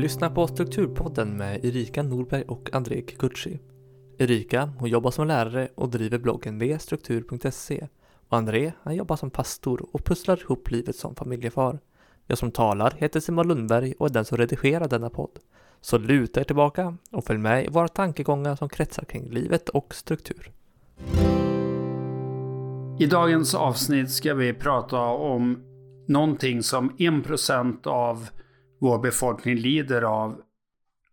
lyssnar på Strukturpodden med Erika Norberg och André Kikuchi. Erika, hon jobbar som lärare och driver bloggen vstruktur.se och André, han jobbar som pastor och pusslar ihop livet som familjefar. Jag som talar heter Simon Lundberg och är den som redigerar denna podd. Så luta er tillbaka och följ med i våra tankegångar som kretsar kring livet och struktur. I dagens avsnitt ska vi prata om någonting som 1% av vår befolkning lider av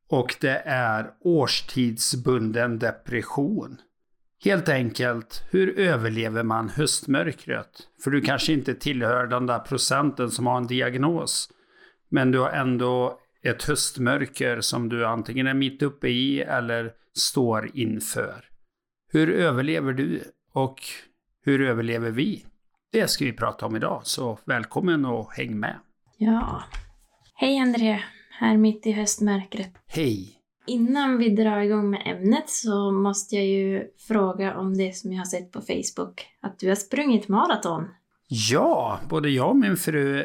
och det är årstidsbunden depression. Helt enkelt, hur överlever man höstmörkret? För du kanske inte tillhör den där procenten som har en diagnos. Men du har ändå ett höstmörker som du antingen är mitt uppe i eller står inför. Hur överlever du och hur överlever vi? Det ska vi prata om idag, så välkommen och häng med. Ja. Hej André, här mitt i höstmörkret. Hej! Innan vi drar igång med ämnet så måste jag ju fråga om det som jag har sett på Facebook. Att du har sprungit maraton. Ja, både jag och min fru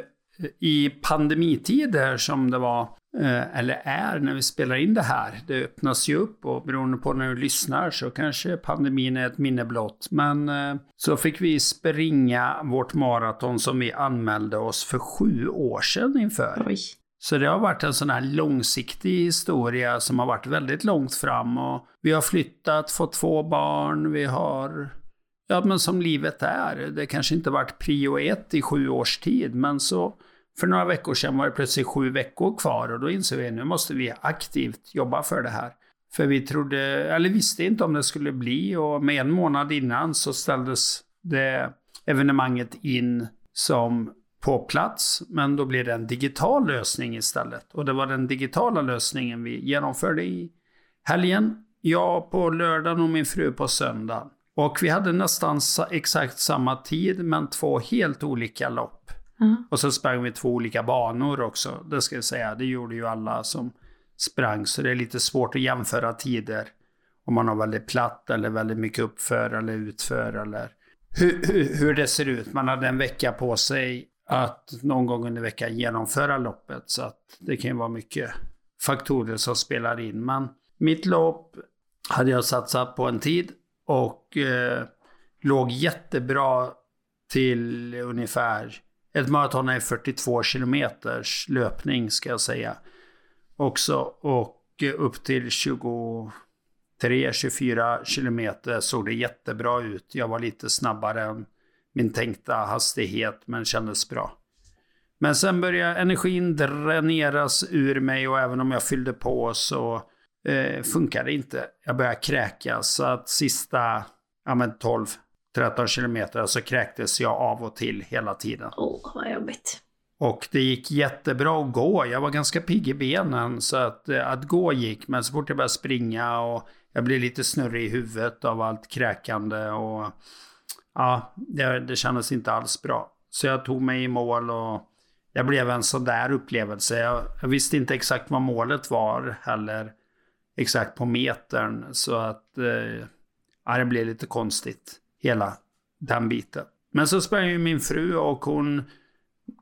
i pandemitider som det var, eh, eller är när vi spelar in det här. Det öppnas ju upp och beroende på när du lyssnar så kanske pandemin är ett minne blott. Men eh, så fick vi springa vårt maraton som vi anmälde oss för sju år sedan inför. Oj. Så det har varit en sån här långsiktig historia som har varit väldigt långt fram. Och vi har flyttat, fått två barn, vi har... Ja, men som livet är. Det kanske inte varit prio ett i sju års tid, men så för några veckor sedan var det plötsligt sju veckor kvar och då insåg vi att nu måste vi aktivt jobba för det här. För vi trodde, eller visste inte om det skulle bli och med en månad innan så ställdes det evenemanget in som på plats, men då blev det en digital lösning istället. Och det var den digitala lösningen vi genomförde i helgen. Jag på lördagen och min fru på söndagen. Och vi hade nästan exakt samma tid, men två helt olika lopp. Mm. Och så sprang vi två olika banor också, det ska jag säga. Det gjorde ju alla som sprang, så det är lite svårt att jämföra tider. Om man har väldigt platt eller väldigt mycket uppför eller utför eller hur, hur, hur det ser ut. Man hade en vecka på sig att någon gång under veckan genomföra loppet. Så att det kan ju vara mycket faktorer som spelar in. Men mitt lopp hade jag satsat på en tid och eh, låg jättebra till ungefär, ett maraton är 42 kilometers löpning ska jag säga. Också och upp till 23-24 kilometer såg det jättebra ut. Jag var lite snabbare än min tänkta hastighet, men kändes bra. Men sen började energin dräneras ur mig och även om jag fyllde på så eh, funkade det inte. Jag började kräkas, så att sista ja, men 12-13 kilometer så kräktes jag av och till hela tiden. Åh, oh, vad jobbigt. Och det gick jättebra att gå. Jag var ganska pigg i benen så att, eh, att gå gick. Men så fort jag började springa och jag blev lite snurrig i huvudet av allt kräkande och ja, det, det kändes inte alls bra. Så jag tog mig i mål och det blev en sådär upplevelse. Jag, jag visste inte exakt vad målet var heller. Exakt på metern. Så att eh, ja, det blev lite konstigt. Hela den biten. Men så sprang ju min fru och hon,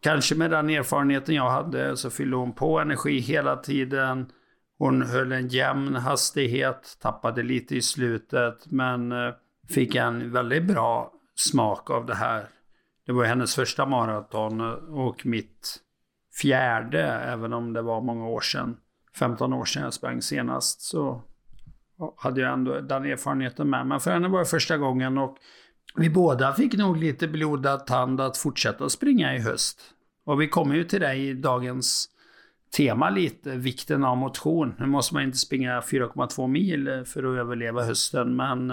kanske med den erfarenheten jag hade, så fyllde hon på energi hela tiden. Hon höll en jämn hastighet, tappade lite i slutet, men eh, fick en väldigt bra smak av det här. Det var hennes första maraton och mitt fjärde, även om det var många år sedan. 15 år sedan jag sprang senast så hade jag ändå den erfarenheten med. Men för henne var det första gången och vi båda fick nog lite blodad tand att fortsätta springa i höst. Och vi kommer ju till det i dagens tema lite, vikten av motion. Nu måste man inte springa 4,2 mil för att överleva hösten, men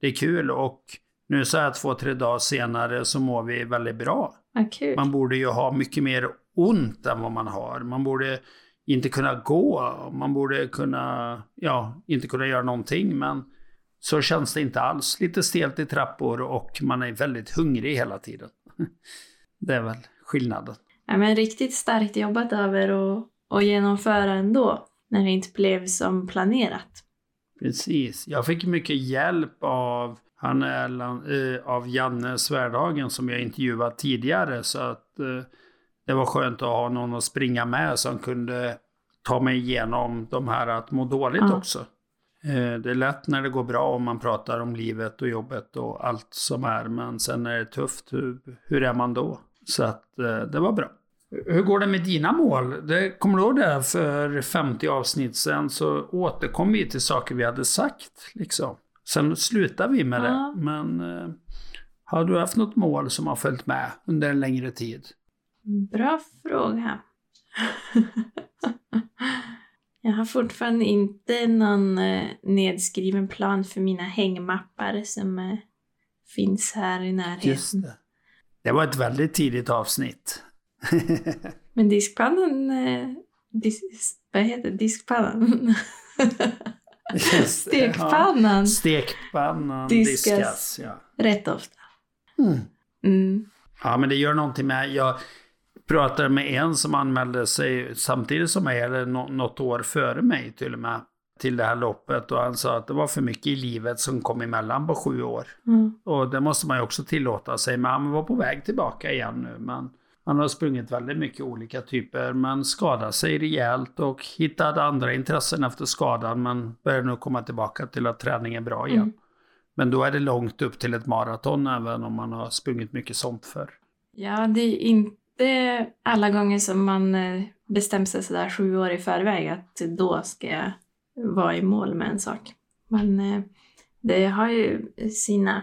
det är kul och nu så här två, tre dagar senare så mår vi väldigt bra. Vad kul. Man borde ju ha mycket mer ont än vad man har. Man borde inte kunna gå, man borde kunna, ja, inte kunna göra någonting, men så känns det inte alls. Lite stelt i trappor och man är väldigt hungrig hela tiden. Det är väl skillnaden. Ja, men riktigt starkt jobbat över och, och genomföra ändå, när det inte blev som planerat. Precis. Jag fick mycket hjälp av han är av Janne Svärdagen som jag intervjuat tidigare. Så att eh, det var skönt att ha någon att springa med som kunde ta mig igenom de här att må dåligt Ja. också. Eh, Det är lätt när det går bra om man pratar om livet och jobbet och allt som är. Men sen när det är tufft, hur, hur är man då? Så att eh, det var bra. Hur går det med dina mål? Det, kommer du ihåg det? För 50 avsnitt sen så återkom vi till saker vi hade sagt. Liksom. Sen slutar vi med det. Men eh, har du haft något mål som har följt med under en längre tid? Bra fråga. Jag har fortfarande inte någon eh, nedskriven plan för mina hängmappar som eh, finns här i närheten. det. Det var ett väldigt tidigt avsnitt. Men diskpannan... Eh, dis, vad heter det? Diskpannan? Det, ja. Stekpannan. Stekpannan Diskas. diskas. ja. Rätt ofta. Mm. Mm. ja, men det gör någonting med... Jag pratade med en som anmälde sig samtidigt som mig, eller nå- något år före mig till och med, till det här loppet. Och han sa att det var för mycket i livet som kom emellan på sju år. Mm. Och det måste man ju också tillåta sig. Men han var på väg tillbaka igen nu. Men han har sprungit väldigt mycket olika typer. Men skadade sig rejält och hittade andra intressen efter skadan. Men börjar nu komma tillbaka till att träning är bra igen. Mm. Men då är det långt upp till ett maraton även om man har sprungit mycket sånt för. Ja, det är inte alla gånger som man eh, bestämmer sig sådär sju år i förväg att då ska jag vara i mål med en sak. Men eh, det har ju sina,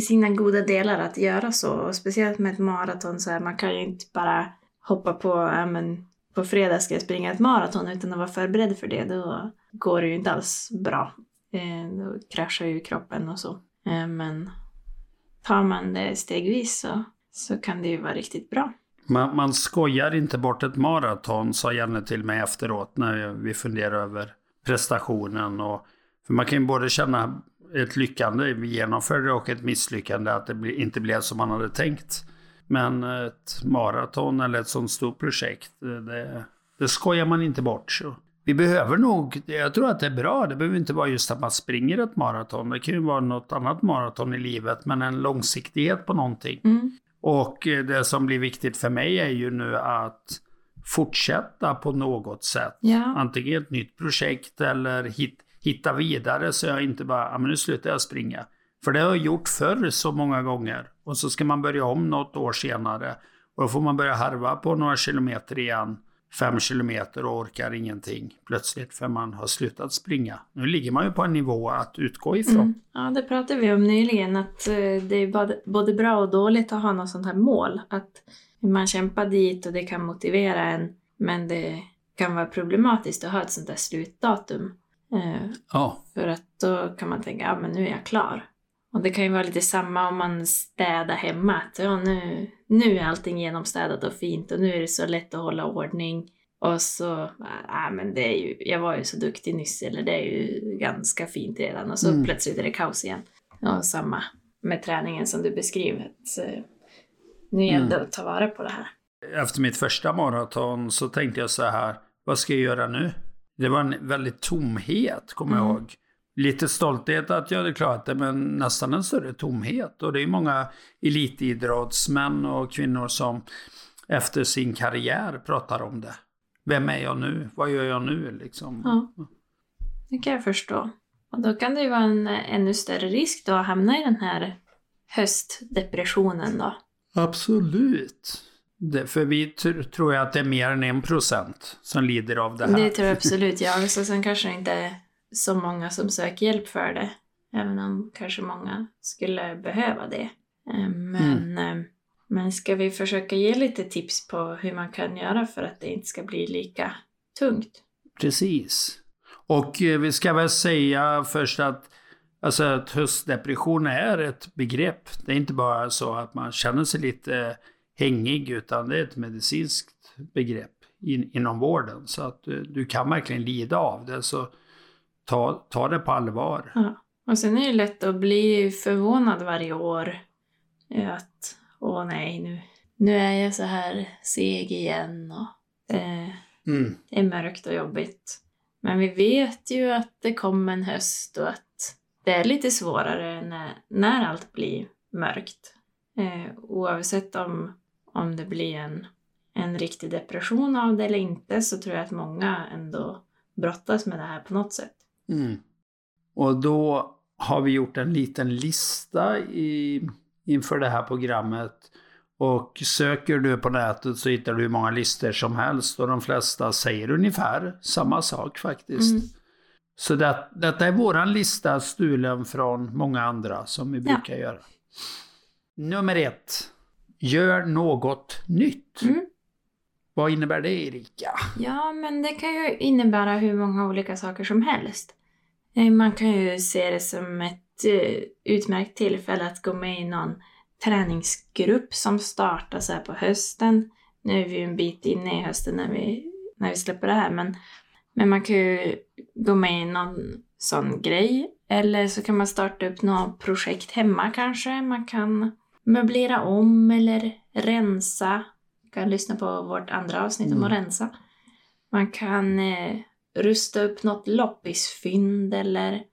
sina goda delar att göra så. Och speciellt med ett maraton så här, man kan ju inte bara hoppa på, ja men på fredag ska jag springa ett maraton utan att vara förberedd för det. Då går det ju inte alls bra. Eh, då kraschar ju kroppen och så. Eh, men tar man det stegvis så, så kan det ju vara riktigt bra. Man, man skojar inte bort ett maraton, sa Janne till mig efteråt när vi funderar över prestationen. Och, för man kan ju både känna ett lyckande, vi genomförde det, och ett misslyckande, att det inte blev som man hade tänkt. Men ett maraton eller ett sånt stort projekt, det, det skojar man inte bort. Så. Vi behöver nog, jag tror att det är bra, det behöver inte vara just att man springer ett maraton. Det kan ju vara något annat maraton i livet, men en långsiktighet på någonting. Mm. Och det som blir viktigt för mig är ju nu att fortsätta på något sätt. Ja. Antingen ett nytt projekt eller hit, hitta vidare så jag inte bara, ja men nu slutar jag springa. För det har jag gjort förr så många gånger. Och så ska man börja om något år senare. Och då får man börja harva på några kilometer igen. Fem kilometer och orkar ingenting plötsligt för man har slutat springa. Nu ligger man ju på en nivå att utgå ifrån. Mm. Ja, det pratade vi om nyligen, att eh, det är både bra och dåligt att ha något sånt här mål. Att man kämpar dit och det kan motivera en, men det kan vara problematiskt att ha ett sånt där slutdatum. Eh, Ja. För att då kan man tänka, ja men nu är jag klar. Och det kan ju vara lite samma om man städar hemma. Att ja, nu, nu är allting genomstädat och fint och nu är det så lätt att hålla ordning. Och så, ja men det är ju, jag var ju så duktig nyss, eller det är ju ganska fint redan. Och så Mm. plötsligt är det kaos igen. Och samma med träningen som du beskriver. Att, eh, nu gäller det att ta vara på det här. efter mitt första maraton så tänkte jag så här, vad ska jag göra nu? Det var en väldigt tomhet, kommer jag Mm. ihåg. Lite stolthet att jag hade klarat det, men nästan en större tomhet. Och det är många elitidrottsmän och kvinnor som efter sin karriär pratar om det. Vem är jag nu? Vad gör jag nu? Liksom. Ja. Det kan jag förstå. Och då kan det ju vara en ännu större risk då att hamna i den här höstdepressionen då. Absolut. Det, för vi tr- tror jag att det är mer än en procent som lider av det här. Det tror jag absolut jag. Så sen kanske det inte är så många som söker hjälp för det. Även om kanske många skulle behöva det. Eh, Men, eh, men ska vi försöka ge lite tips på hur man kan göra för att det inte ska bli lika tungt? Precis. Och eh, vi ska väl säga först att, alltså att höstdepression är ett begrepp. Det är inte bara så att man känner sig lite hängig, utan det är ett medicinskt begrepp in, inom vården. Så att du, du kan verkligen lida av det. Så ta, ta det på allvar. Ja. Och sen är det lätt att bli förvånad varje år. eh, Att, åh nej, nu, nu är jag så här seg igen och eh, Mm. det är mörkt och jobbigt. Men vi vet ju att det kommer en höst och att det är lite svårare när, när allt blir mörkt. Eh, oavsett om, om det blir en, en riktig depression av det eller inte så tror jag att många ändå brottas med det här på något sätt. Mm. Och då har vi gjort en liten lista i, inför det här programmet. Och söker du på nätet så hittar du hur många listor som helst och de flesta säger ungefär samma sak faktiskt. Mm. Så det, detta är våran lista stulen från många andra som vi Ja. brukar göra. Nummer ett. Gör något nytt. Mm. Vad innebär det Erika? Ja, men det kan ju innebära hur många olika saker som helst. Eh, Man kan ju se det som ett eh, utmärkt tillfälle att gå med i någon träningsgrupp som startar så här på hösten. Nu är vi ju en bit inne i hösten när vi, när vi släpper det här, men, men man kan ju gå med i någon sån grej. Eller så kan man starta upp något projekt hemma kanske. Man kan möblera om eller rensa. Man kan lyssna på vårt andra avsnitt om att Mm. rensa. Man kan eh, rusta upp något loppisfynd eller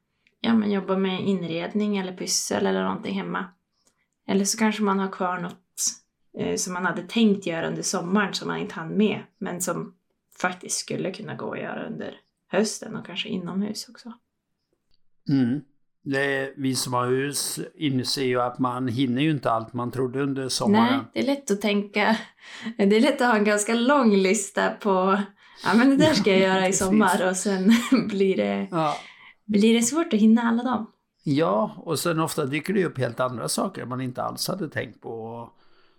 ja, men jobba med inredning eller pyssel eller någonting hemma. Eller så kanske man har kvar något eh, som man hade tänkt göra under sommaren som man inte hann med, men som faktiskt skulle kunna gå att göra under hösten och kanske inomhus också. Mm. Det vi som har hus inser ju att man hinner ju inte allt man trodde under sommaren. Nej, det är lätt att tänka. Det är lätt att ha en ganska lång lista på ja men det där ska jag göra i sommar och sen blir det, Ja. blir det svårt att hinna alla dem. ja, och sen ofta dyker det upp helt andra saker man inte alls hade tänkt på.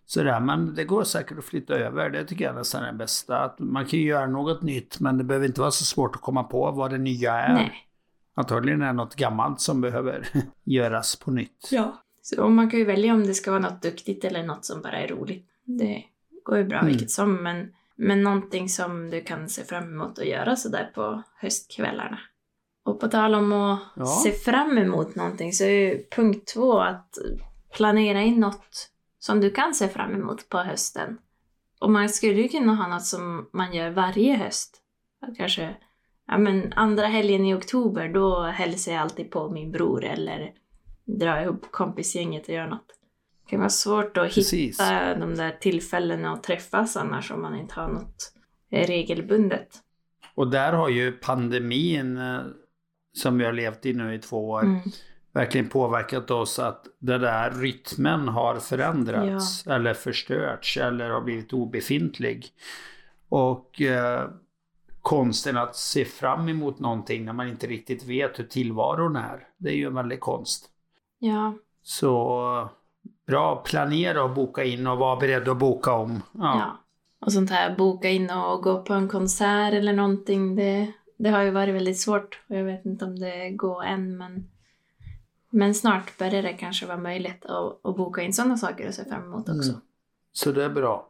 Sådär, men det går säkert att flytta över. Det tycker jag nästan är det bästa. Att man kan ju göra något nytt men det behöver inte vara så svårt att komma på vad det nya är. Nej. Antagligen är det något gammalt som behöver göras på nytt. Ja. Så och man kan ju välja om det ska vara något duktigt eller något som bara är roligt. Det går ju bra Mm. vilket som, men, men någonting som du kan se fram emot att göra sådär på höstkvällarna. Och på tal om att Ja. se fram emot någonting så är ju punkt två att planera in något som du kan se fram emot på hösten. Och man skulle ju kunna ha något som man gör varje höst. Att kanske, ja men andra helgen i oktober då hälsar jag alltid på min bror eller drar ihop kompisgänget och gör något. Det kan vara svårt att Precis. hitta de där tillfällena att träffas annars om man inte har något regelbundet. Och där har ju pandemin eh, som vi har levt i nu i två år Mm. verkligen påverkat oss att den där rytmen har förändrats eller förstörts eller har blivit obefintlig. Och eh, konsten att se fram emot någonting när man inte riktigt vet hur tillvaron är. Det är ju en väldig konst. Ja, Så bra, planera och boka in och vara beredd att boka om. Ja. Ja. Och sånt här, boka in och gå på en konsert eller någonting, det, det har ju varit väldigt svårt. Och jag vet inte om det går än, men, men snart börjar det kanske vara möjligt att, att boka in sådana saker och se fram emot också. Mm. Så det är bra.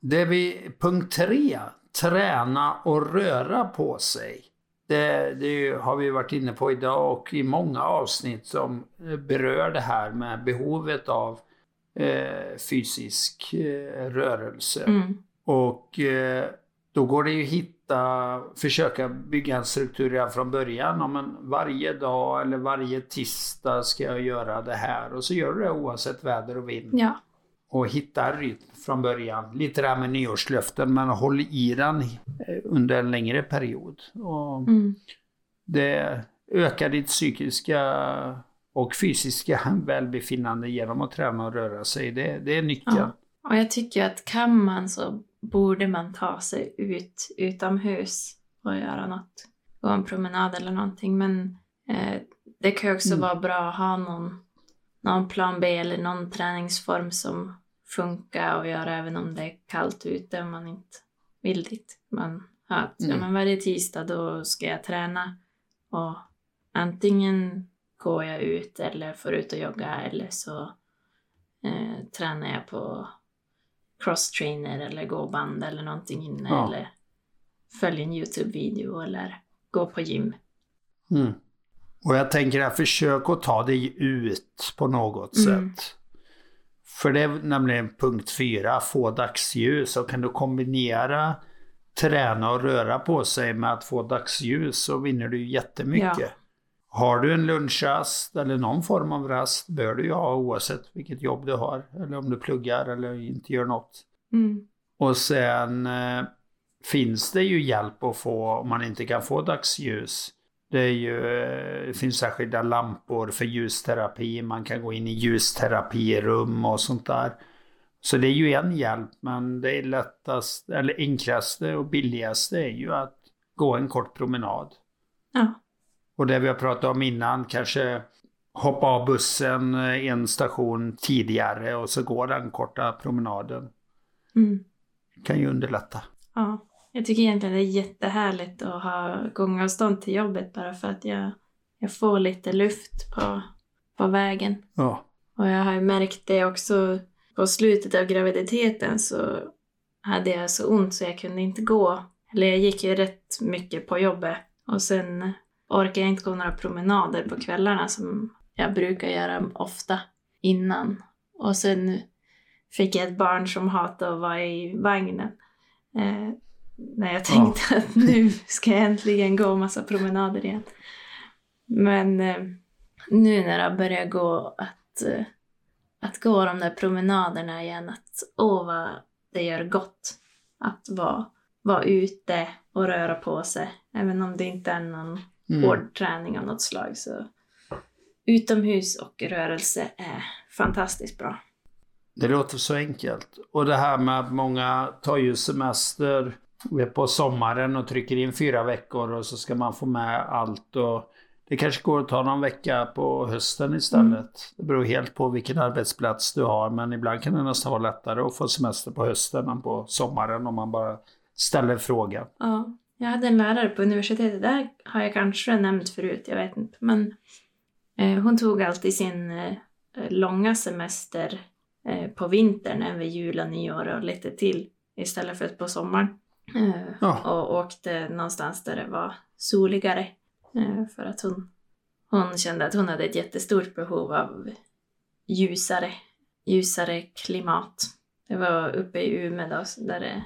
Det är vi, punkt tre, träna och röra på sig. Det, det har vi varit inne på idag och i många avsnitt som eh, berör det här med behovet av eh, fysisk eh, rörelse. Mm. Och eh, då går det ju att hitta, försöka bygga en struktur redan från början. Om en, varje dag eller varje tisdag ska jag göra det här. Och så gör du det oavsett väder och vind Ja, och hitta rytm från början. Lite det här med nyårslöften, men håll i den under en längre period. Och mm. det ökar ditt psykiska och fysiska välbefinnande genom att träna och röra sig. Det, det är nyckeln. Ja. och jag tycker att kan man så borde man ta sig ut utomhus och göra något. Gå en promenad eller någonting. Men eh, det kan också Mm. vara bra att ha någon, någon plan B eller någon träningsform som funkar och göra även om det är kallt ute om man inte vill dit. Man har att ja, Mm. men varje tisdag då ska jag träna och antingen går jag ut eller får ut och jogga eller så eh, tränar jag på crosstrainer eller gåband eller någonting inne Ja. eller följer en Youtube-video eller går på gym. Mm. Och jag tänker att försök att ta dig ut på något Mm. sätt. För det är nämligen punkt fyra, få dagsljus. Och kan du kombinera träna och röra på sig med att få dagsljus så vinner du jättemycket. Ja. Har du en lunchrast eller någon form av rast bör du ju ha oavsett vilket jobb du har. Eller om du pluggar eller inte gör något. Mm. Och sen eh, finns det ju hjälp att få om man inte kan få dagsljus. Det, är ju, eh, det finns särskilda lampor för ljusterapi. Man kan gå in i ljusterapirum och sånt där. Så det är ju en hjälp, men det är lättast, eller enklaste och billigaste är ju att gå en kort promenad. Ja. Och det vi har pratat om innan, kanske hoppa av bussen en station tidigare och så gå den korta promenaden. Mm. Kan ju underlätta. Ja. Jag tycker egentligen det är jättehärligt att ha gångavstånd till jobbet bara för att jag, jag får lite luft på, på vägen. Ja. Och jag har ju märkt det också på slutet av graviditeten så hade jag så ont så jag kunde inte gå. Eller jag gick ju rätt mycket på jobbet och sen orkade jag inte gå några promenader på kvällarna som jag brukar göra ofta innan. Och sen fick jag ett barn som hatade att vara i vagnen. När jag tänkte ja. att nu ska jag äntligen gå massa promenader igen. Men eh, nu när jag börjar gå att, eh, att gå de där promenaderna igen, att åh vad det gör gott att vara, vara ute och röra på sig. Även om det inte är någon mm. hård träning av något slag så utomhus och rörelse är fantastiskt bra. Det låter så enkelt. Och det här med att många tar ju semester på sommaren och trycker in fyra veckor och så ska man få med allt. Och det kanske går att ta någon vecka på hösten istället. Mm. Det beror helt på vilken arbetsplats du har. Men ibland kan det nästan vara lättare att få semester på hösten än på sommaren om man bara ställer frågan. Ja, jag hade en lärare på universitetet. Det har jag kanske nämnt förut, jag vet inte. Men eh, hon tog alltid sin eh, långa semester eh, på vintern, vid jul och nyår och lite till istället för på sommaren. Eh, ja. Och åkte någonstans där det var soligare. Eh, för att hon, hon kände att hon hade ett jättestort behov av ljusare, ljusare klimat. Det var uppe i Umeå då, där det är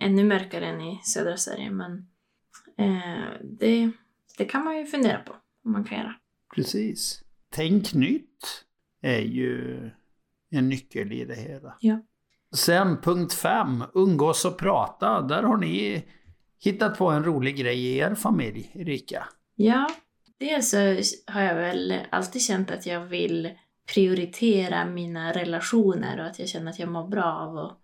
ännu mörkare än i södra Sverige. Men eh, det, det kan man ju fundera på om man kan göra. Precis. Tänk nytt är ju en nyckel i det hela. Ja. Sen punkt fem, umgås och prata. Där har ni hittat på en rolig grej i er familj, Erika. Ja, dels så har jag väl alltid känt att jag vill prioritera mina relationer och att jag känner att jag mår bra av att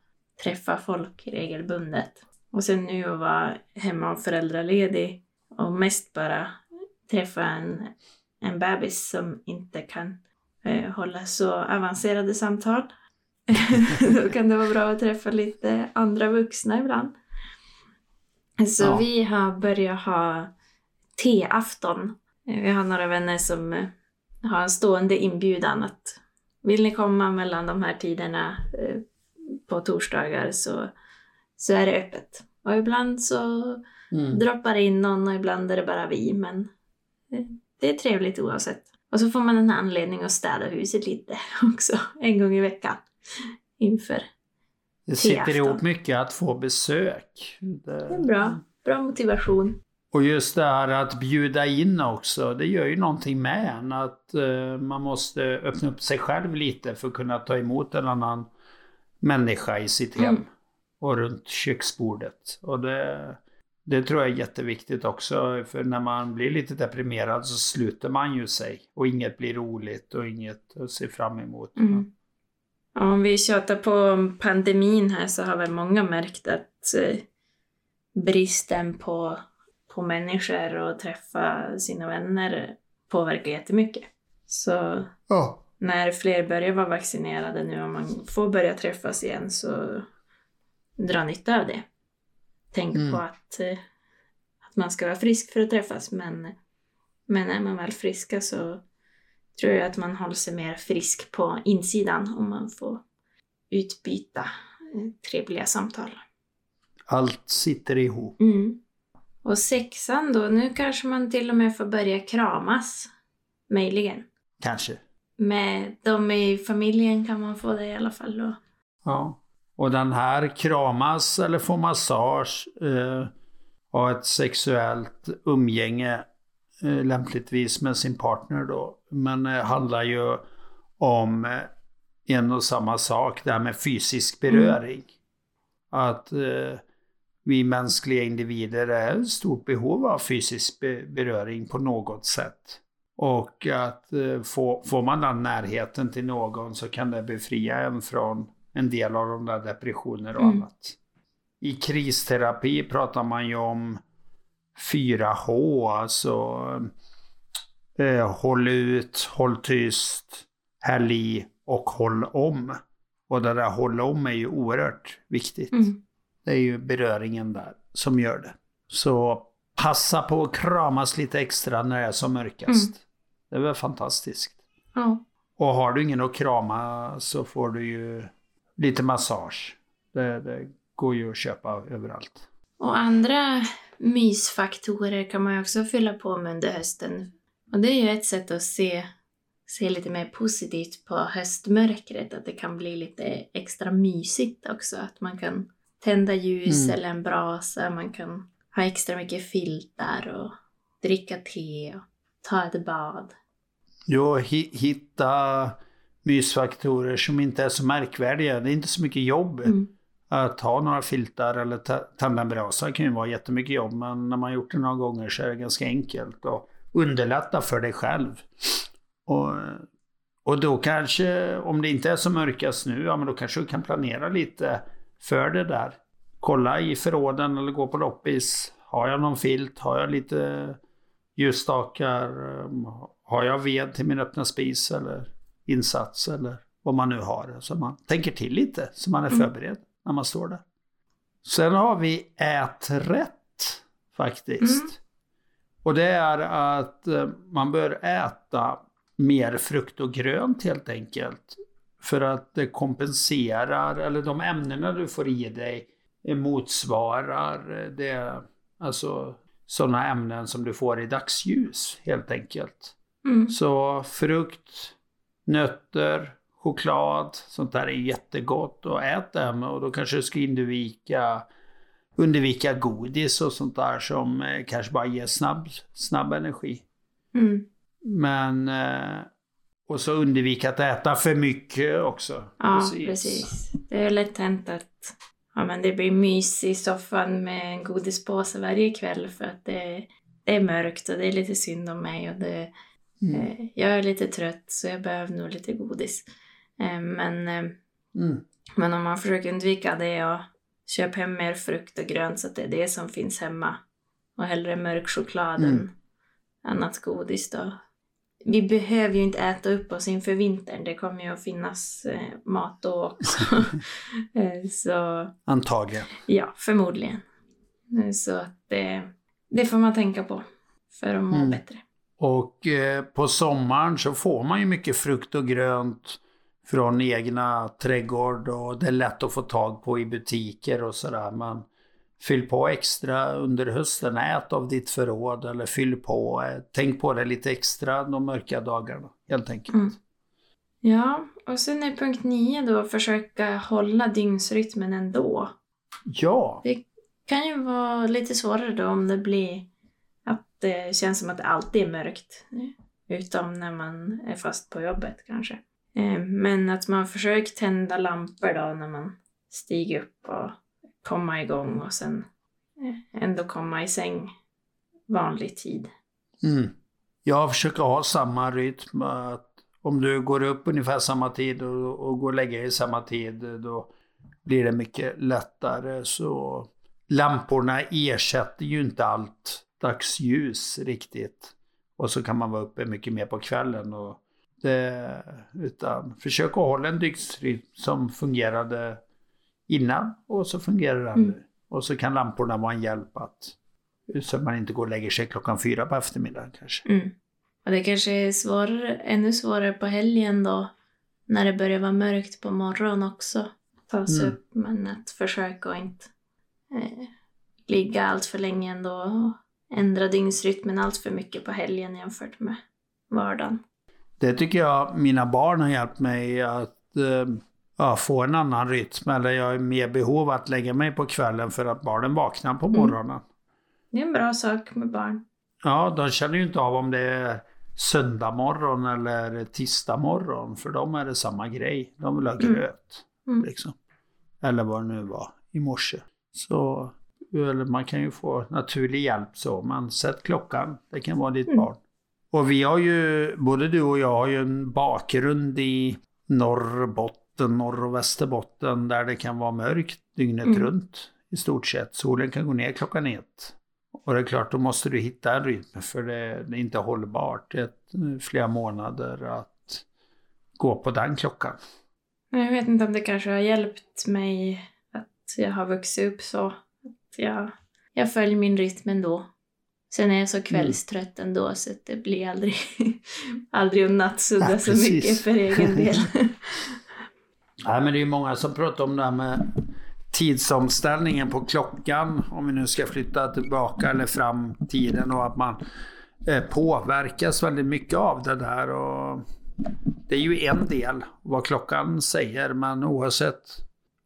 träffa folk regelbundet. Och sen nu att vara hemma och föräldraledig och mest bara träffa en, en bebis som inte kan eh, hålla så avancerade samtal Då kan det vara bra att träffa lite andra vuxna ibland. Så ja. vi har börjat ha teafton. Vi har några vänner som eh, har en stående inbjudan att vill ni komma mellan de här tiderna eh, på torsdagar så, så är det öppet. Och ibland så mm. droppar det in någon och ibland är det bara vi. Men eh, det är trevligt oavsett. Och så får man en anledning att städa huset lite också, en gång i veckan inför Det sitter ihop mycket att få besök. Det... det är bra. Bra motivation. Och just det här att bjuda in också, det gör ju någonting med en. Att uh, man måste öppna upp sig själv lite för att kunna ta emot en annan människa i sitt hem. Mm. Och runt köksbordet. Och det, det tror jag är jätteviktigt också. För när man blir lite deprimerad så sluter man ju sig. Och inget blir roligt och inget att se fram emot. Mm. Om vi tjatar på pandemin här så har väl många märkt att eh, bristen på, på människor och träffa sina vänner påverkar jättemycket. Så ja. när fler börjar vara vaccinerade nu och man får börja träffas igen så dra nytta av det. Tänk mm. på att, eh, att man ska vara frisk för att träffas men, men är man väl friska så tror jag att man håller sig mer frisk på insidan om man får utbyta eh, trevliga samtal. Allt sitter ihop. Mm. Och sexan då, nu kanske man till och med får börja kramas. Möjligen. Kanske. Med de i familjen kan man få det i alla fall då. Ja. Och den här kramas eller få massage, eh, ha ett sexuellt umgänge lämpligtvis med sin partner då. Men det handlar ju om eh, en och samma sak, det här med fysisk mm. beröring. Mm. att eh, vi mänskliga individer är i stort behov av fysisk beröring på något sätt. Och att eh, få, får man den närheten till någon så kan det befria en från en del av de där depressioner och mm. annat. I kristerapi pratar man ju om 4H, alltså eh, håll ut, håll tyst, häll i och håll om. Och det där håll om är ju oerhört viktigt. Mm. Det är ju beröringen där som gör det. Så passa på att kramas lite extra när det är som mörkast. Mm. Det är väl fantastiskt. Ja. Och har du ingen att krama så får du ju lite massage. Det, det går ju att köpa överallt. Och andra mysfaktorer kan man ju också fylla på med under hösten. Och det är ju ett sätt att se, se lite mer positivt på höstmörkret, att det kan bli lite extra mysigt också. Att man kan tända ljus mm. eller en brasa, man kan ha extra mycket filtar och dricka te och ta ett bad. Jo, hitta mysfaktorer som inte är så märkvärdiga. Det är inte så mycket jobb. Mm. Att ha några filtar eller tända en brasa kan ju vara jättemycket jobb. Men när man gjort det några gånger så är det ganska enkelt. Och underlätta för dig själv. Och, och då kanske, om det inte är så mörkast nu, ja men då kanske du kan planera lite för det där. Kolla i förråden eller gå på loppis. Har jag någon filt? Har jag lite ljusstakar? Har jag ved till min öppna spis eller insats eller vad man nu har? Så man tänker till lite så man är mm. förberedd mm. När man står där. Sen har vi ät rätt faktiskt. Mm. Och det är att eh, man bör äta mer frukt och grönt helt enkelt. För att det kompenserar, eller de ämnena du får i dig motsvarar det, alltså sådana ämnen som du får i dagsljus helt enkelt. Mm. Så frukt, nötter, choklad, sånt där är jättegott och ät dem och då kanske du ska undvika, undvika godis och sånt där som eh, kanske bara ger snabb, snabb energi. Mm. Men eh, och så undvika att äta för mycket också. Ja, precis. precis. Det är lätt hänt att ja, men det blir mys i soffan med en godispåse varje kväll för att det, det är mörkt och det är lite synd om mig och det, mm. eh, jag är lite trött så jag behöver nog lite godis. Eh, men, eh, mm. men om man försöker undvika det och köpa hem mer frukt och grönt så att det är det som finns hemma och hellre mörk choklad mm. än annat godis då vi behöver ju inte äta upp oss inför vintern. Det kommer ju att finnas eh, mat då också. Så, Antagligen. Ja, förmodligen. Så att det, det får man tänka på för att må mm. bättre. Och eh, på sommaren så får man ju mycket frukt och grönt från egna trädgård och det är lätt att få tag på i butiker och sådär. Men Fyll på extra under hösten, ät av ditt förråd eller fyll på. Tänk på det lite extra de mörka dagarna helt enkelt. Mm. Ja, och sen är punkt nio då försöka hålla dygnsrytmen ändå. Ja. Det kan ju vara lite svårare då om det blir att det känns som att det alltid är mörkt. Utom när man är fast på jobbet kanske. Eh, men att man försöker tända lampor då när man stiger upp och komma igång och sen eh, ändå komma i säng vanlig tid. Mm. Jag försöker ha samma rytm. Att om du går upp ungefär samma tid och, och går och lägger dig samma tid, då blir det mycket lättare. Så lamporna ersätter ju inte allt dagsljus riktigt. Och så kan man vara uppe mycket mer på kvällen. Och det, utan försök att hålla en dygnsrytm som fungerade innan och så fungerar den mm. Och så kan lamporna vara en hjälp att så att man inte går och lägger sig klockan fyra på eftermiddagen kanske. Mm. Och det kanske är svårare, ännu svårare på helgen då när det börjar vara mörkt på morgonen också. Ta sig mm. upp men att försöka att inte eh, ligga allt för länge ändå och ändra dygnsrytmen allt för mycket på helgen jämfört med vardagen. Det tycker jag mina barn har hjälpt mig att eh, ja, få en annan rytm. Eller jag är mer behov att lägga mig på kvällen för att barnen vaknar på mm. morgonen. Mm. Det är en bra sak med barn. Ja, de känner ju inte av om det är söndag morgon eller tisdag morgon. För dem är det samma grej. De vill ha mm. gröt. Mm. Liksom. Eller vad det nu var i morse. Så eller man kan ju få naturlig hjälp så. Man sätt klockan. Det kan vara ditt mm. barn. Och vi har ju, både du och jag har ju en bakgrund i Norrbotten, Norr och Västerbotten där det kan vara mörkt dygnet mm. runt i stort sett. Solen kan gå ner klockan ett. Och det är klart, då måste du hitta en rytm för det, det är inte hållbart ett, flera månader att gå på den klockan. Jag vet inte om det kanske har hjälpt mig att jag har vuxit upp så. Att jag, jag följer min rytm ändå. Sen är jag så mm. kvällstrött mm. ändå så att det blir aldrig, aldrig att nattsudda ja, så mycket för egen del. Nej men det är ju många som pratar om det här med tidsomställningen på klockan, om vi nu ska flytta tillbaka eller fram tiden och att man eh, påverkas väldigt mycket av det där. Och det är ju en del vad klockan säger, men oavsett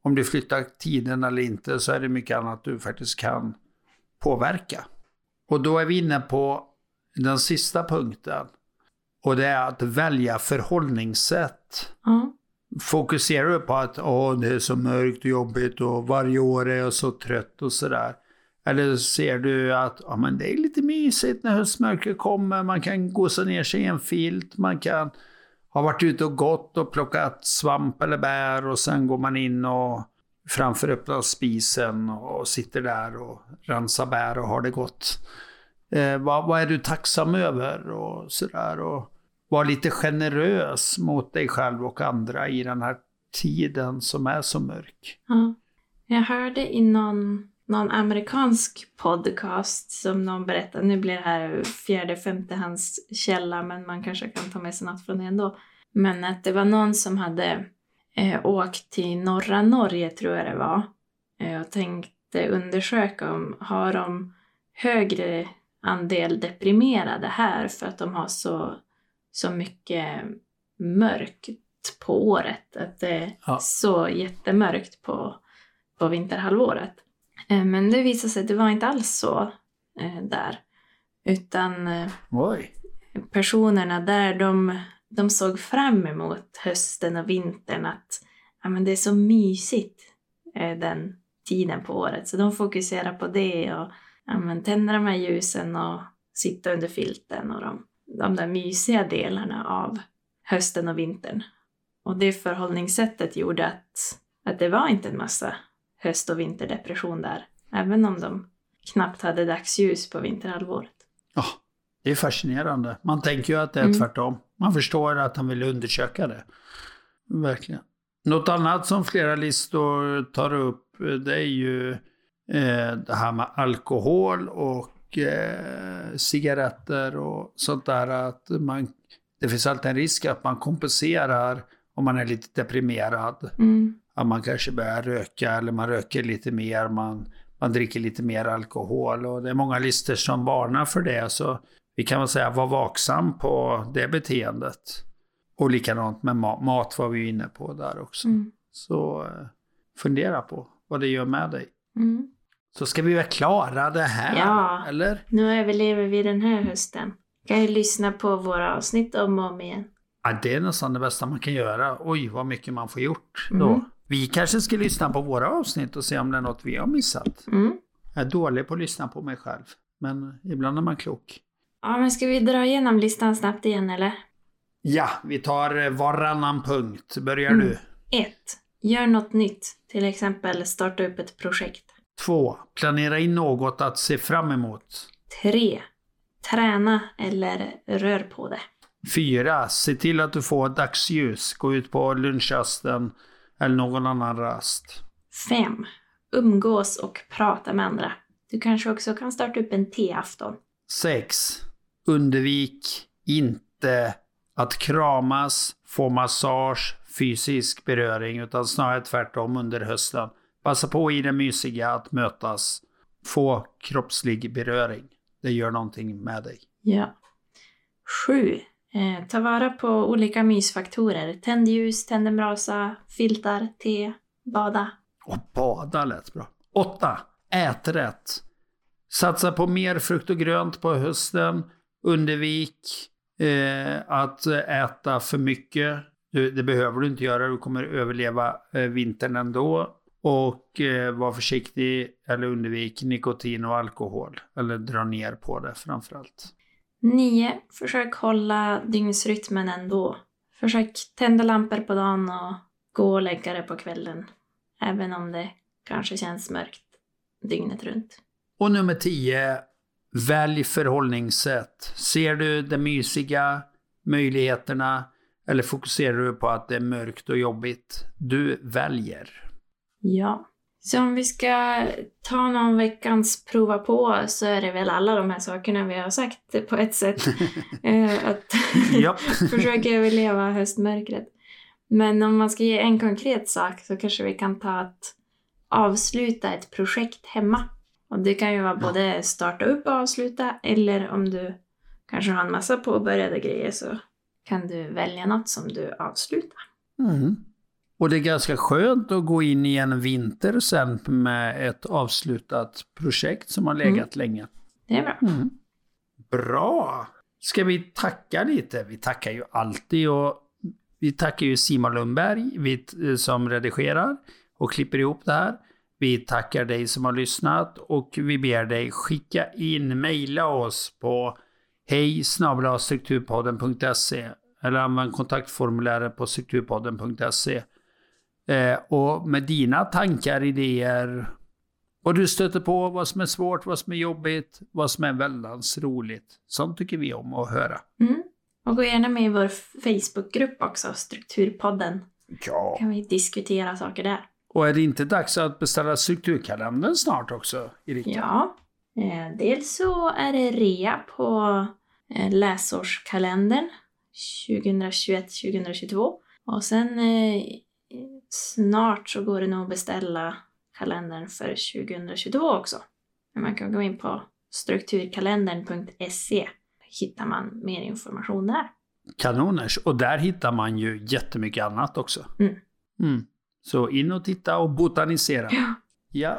om du flyttar tiden eller inte så är det mycket annat du faktiskt kan påverka. Och då är vi inne på den sista punkten. Och det är att välja förhållningssätt. Mm. Fokuserar du på att Åh, det är så mörkt och jobbigt och varje år är jag så trött och sådär. Eller ser du att ja, men det är lite mysigt när höstmörkret kommer, man kan gosa ner sig i en filt, man kan ha varit ute och gått och plockat svamp eller bär och sen går man in och framför öppna spisen och sitter där och rensar bär och har det gott. Eh, vad, vad, är du tacksam över och sådär. Och var lite generös mot dig själv och andra i den här tiden som är så mörk. Ja. Jag hörde i någon, någon amerikansk podcast som någon berättade, nu blir det här fjärde, femte hans källa men man kanske kan ta med sig något från det ändå. Men att det var någon som hade eh, åkt till norra Norge tror jag det var eh, och tänkte undersöka om har de högre andel deprimerade här för att de har så, så mycket mörkt på året. Att det är ja. så jättemörkt på, på vinterhalvåret. Eh, men det visade sig att det var inte alls så eh, där. Utan eh, Oj. personerna där, de, de såg fram emot hösten och vintern. Att ja, men det är så mysigt eh, den tiden på året. Så de fokuserar på det och ja, men tänder de här ljusen och sitta under filten och de, de där mysiga delarna av hösten och vintern. Och det förhållningssättet gjorde att, att det var inte en massa höst och vinterdepression där, även om de knappt hade dagsljus på vinterhalvåret. Ja, det är fascinerande. Man tänker ju att det är mm. tvärtom. Man förstår att han vill undersöka det. Verkligen. Något annat som flera listor tar upp, det är ju eh, det här med alkohol och eh, cigaretter och sånt där. Att man, det finns alltid en risk att man kompenserar om man är lite deprimerad. Mm. Att man kanske börjar röka eller man röker lite mer, man, man dricker lite mer alkohol. Och det är många listor som varnar för det. Så vi kan väl säga var vaksam på det beteendet. Och likadant med mat, mat var vi inne på där också. Mm. Så eh, fundera på vad det gör med dig. Mm. Så ska vi väl klara det här, ja, eller? nu överlever vi den här hösten. Kan ju lyssna på våra avsnitt om och om igen. Ja, det är nästan det bästa man kan göra. Oj, vad mycket man får gjort då. Mm. Vi kanske ska lyssna på våra avsnitt och se om det är något vi har missat. Mm. Jag är dålig på att lyssna på mig själv, men ibland är man klok. Ja, men ska vi dra igenom listan snabbt igen, eller? Ja, vi tar varannan punkt. Börjar mm. du? 1. Gör något nytt. Till exempel starta upp ett projekt. 2. Planera in något att se fram emot. 3. Träna eller rör på det. 4. Se till att du får dagsljus. Gå ut på lunchrasten eller någon annan rast. 5. Umgås och prata med andra. Du kanske också kan starta upp en teafton. 6. Undvik inte att kramas, få massage, fysisk beröring, utan snarare tvärtom under hösten. Passa på i det mysiga att mötas. Få kroppslig beröring. Det gör någonting med dig. Ja. Sju. Eh, ta vara på olika mysfaktorer. Tänd ljus, tänd en brasa, filtar, te, bada. Och bada lät bra. Åtta. Ät rätt. Satsa på mer frukt och grönt på hösten. Undvik eh, att äta för mycket. Det behöver du inte göra, du kommer överleva eh, vintern ändå. Och eh, var försiktig eller undvik nikotin och alkohol. Eller dra ner på det framförallt. 9. Försök hålla dygnsrytmen ändå. Försök tända lampor på dagen och gå och lägga dig på kvällen. Även om det kanske känns mörkt dygnet runt. Och nummer 10. Välj förhållningssätt. Ser du det mysiga, möjligheterna eller fokuserar du på att det är mörkt och jobbigt? Du väljer. Ja. Så om vi ska ta någon veckans prova på så är det väl alla de här sakerna vi har sagt på ett sätt. Eh, att försöka överleva höstmörkret. Men om man ska ge en konkret sak så kanske vi kan ta att avsluta ett projekt hemma. Och det kan ju vara både starta upp och avsluta eller om du kanske har en massa påbörjade grejer så kan du välja något som du avslutar. Mm. Och det är ganska skönt att gå in i en vinter sen med ett avslutat projekt som har legat länge. Det är bra. Mm. Bra! Ska vi tacka lite? Vi tackar ju alltid och vi tackar ju Simon Lundberg som redigerar och klipper ihop det här. Vi tackar dig som har lyssnat och vi ber dig skicka in, mejla oss på hej strukturpodden.se eller använd kontaktformuläret på strukturpodden.se. Eh, och med dina tankar, idéer, vad du stöter på, vad som är svårt, vad som är jobbigt, vad som är väldigt roligt. Sånt tycker vi om att höra. Mm. Och gå gärna med i vår Facebookgrupp också, Strukturpodden. Ja. kan vi diskutera saker där. Och är det inte dags att beställa strukturkalendern snart också, Erika? Ja. Eh, dels så är det rea på eh, läsårskalendern 2021-2022. Och sen eh, snart så går det nog att beställa kalendern för 2022 också. Men man kan gå in på strukturkalendern.se hittar man mer information där. Kanoners. Och där hittar man ju jättemycket annat också. Mm. Mm. Så in och titta och botanisera. Ja. Ja.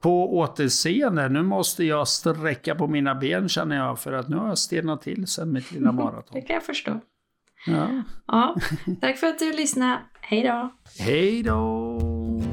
På återseende. Nu måste jag sträcka på mina ben känner jag. För att nu har jag stelnat till sen mitt lilla Det maraton. kan jag förstå. Ja. Ja, tack för att du lyssnade. Hej då! Hej då!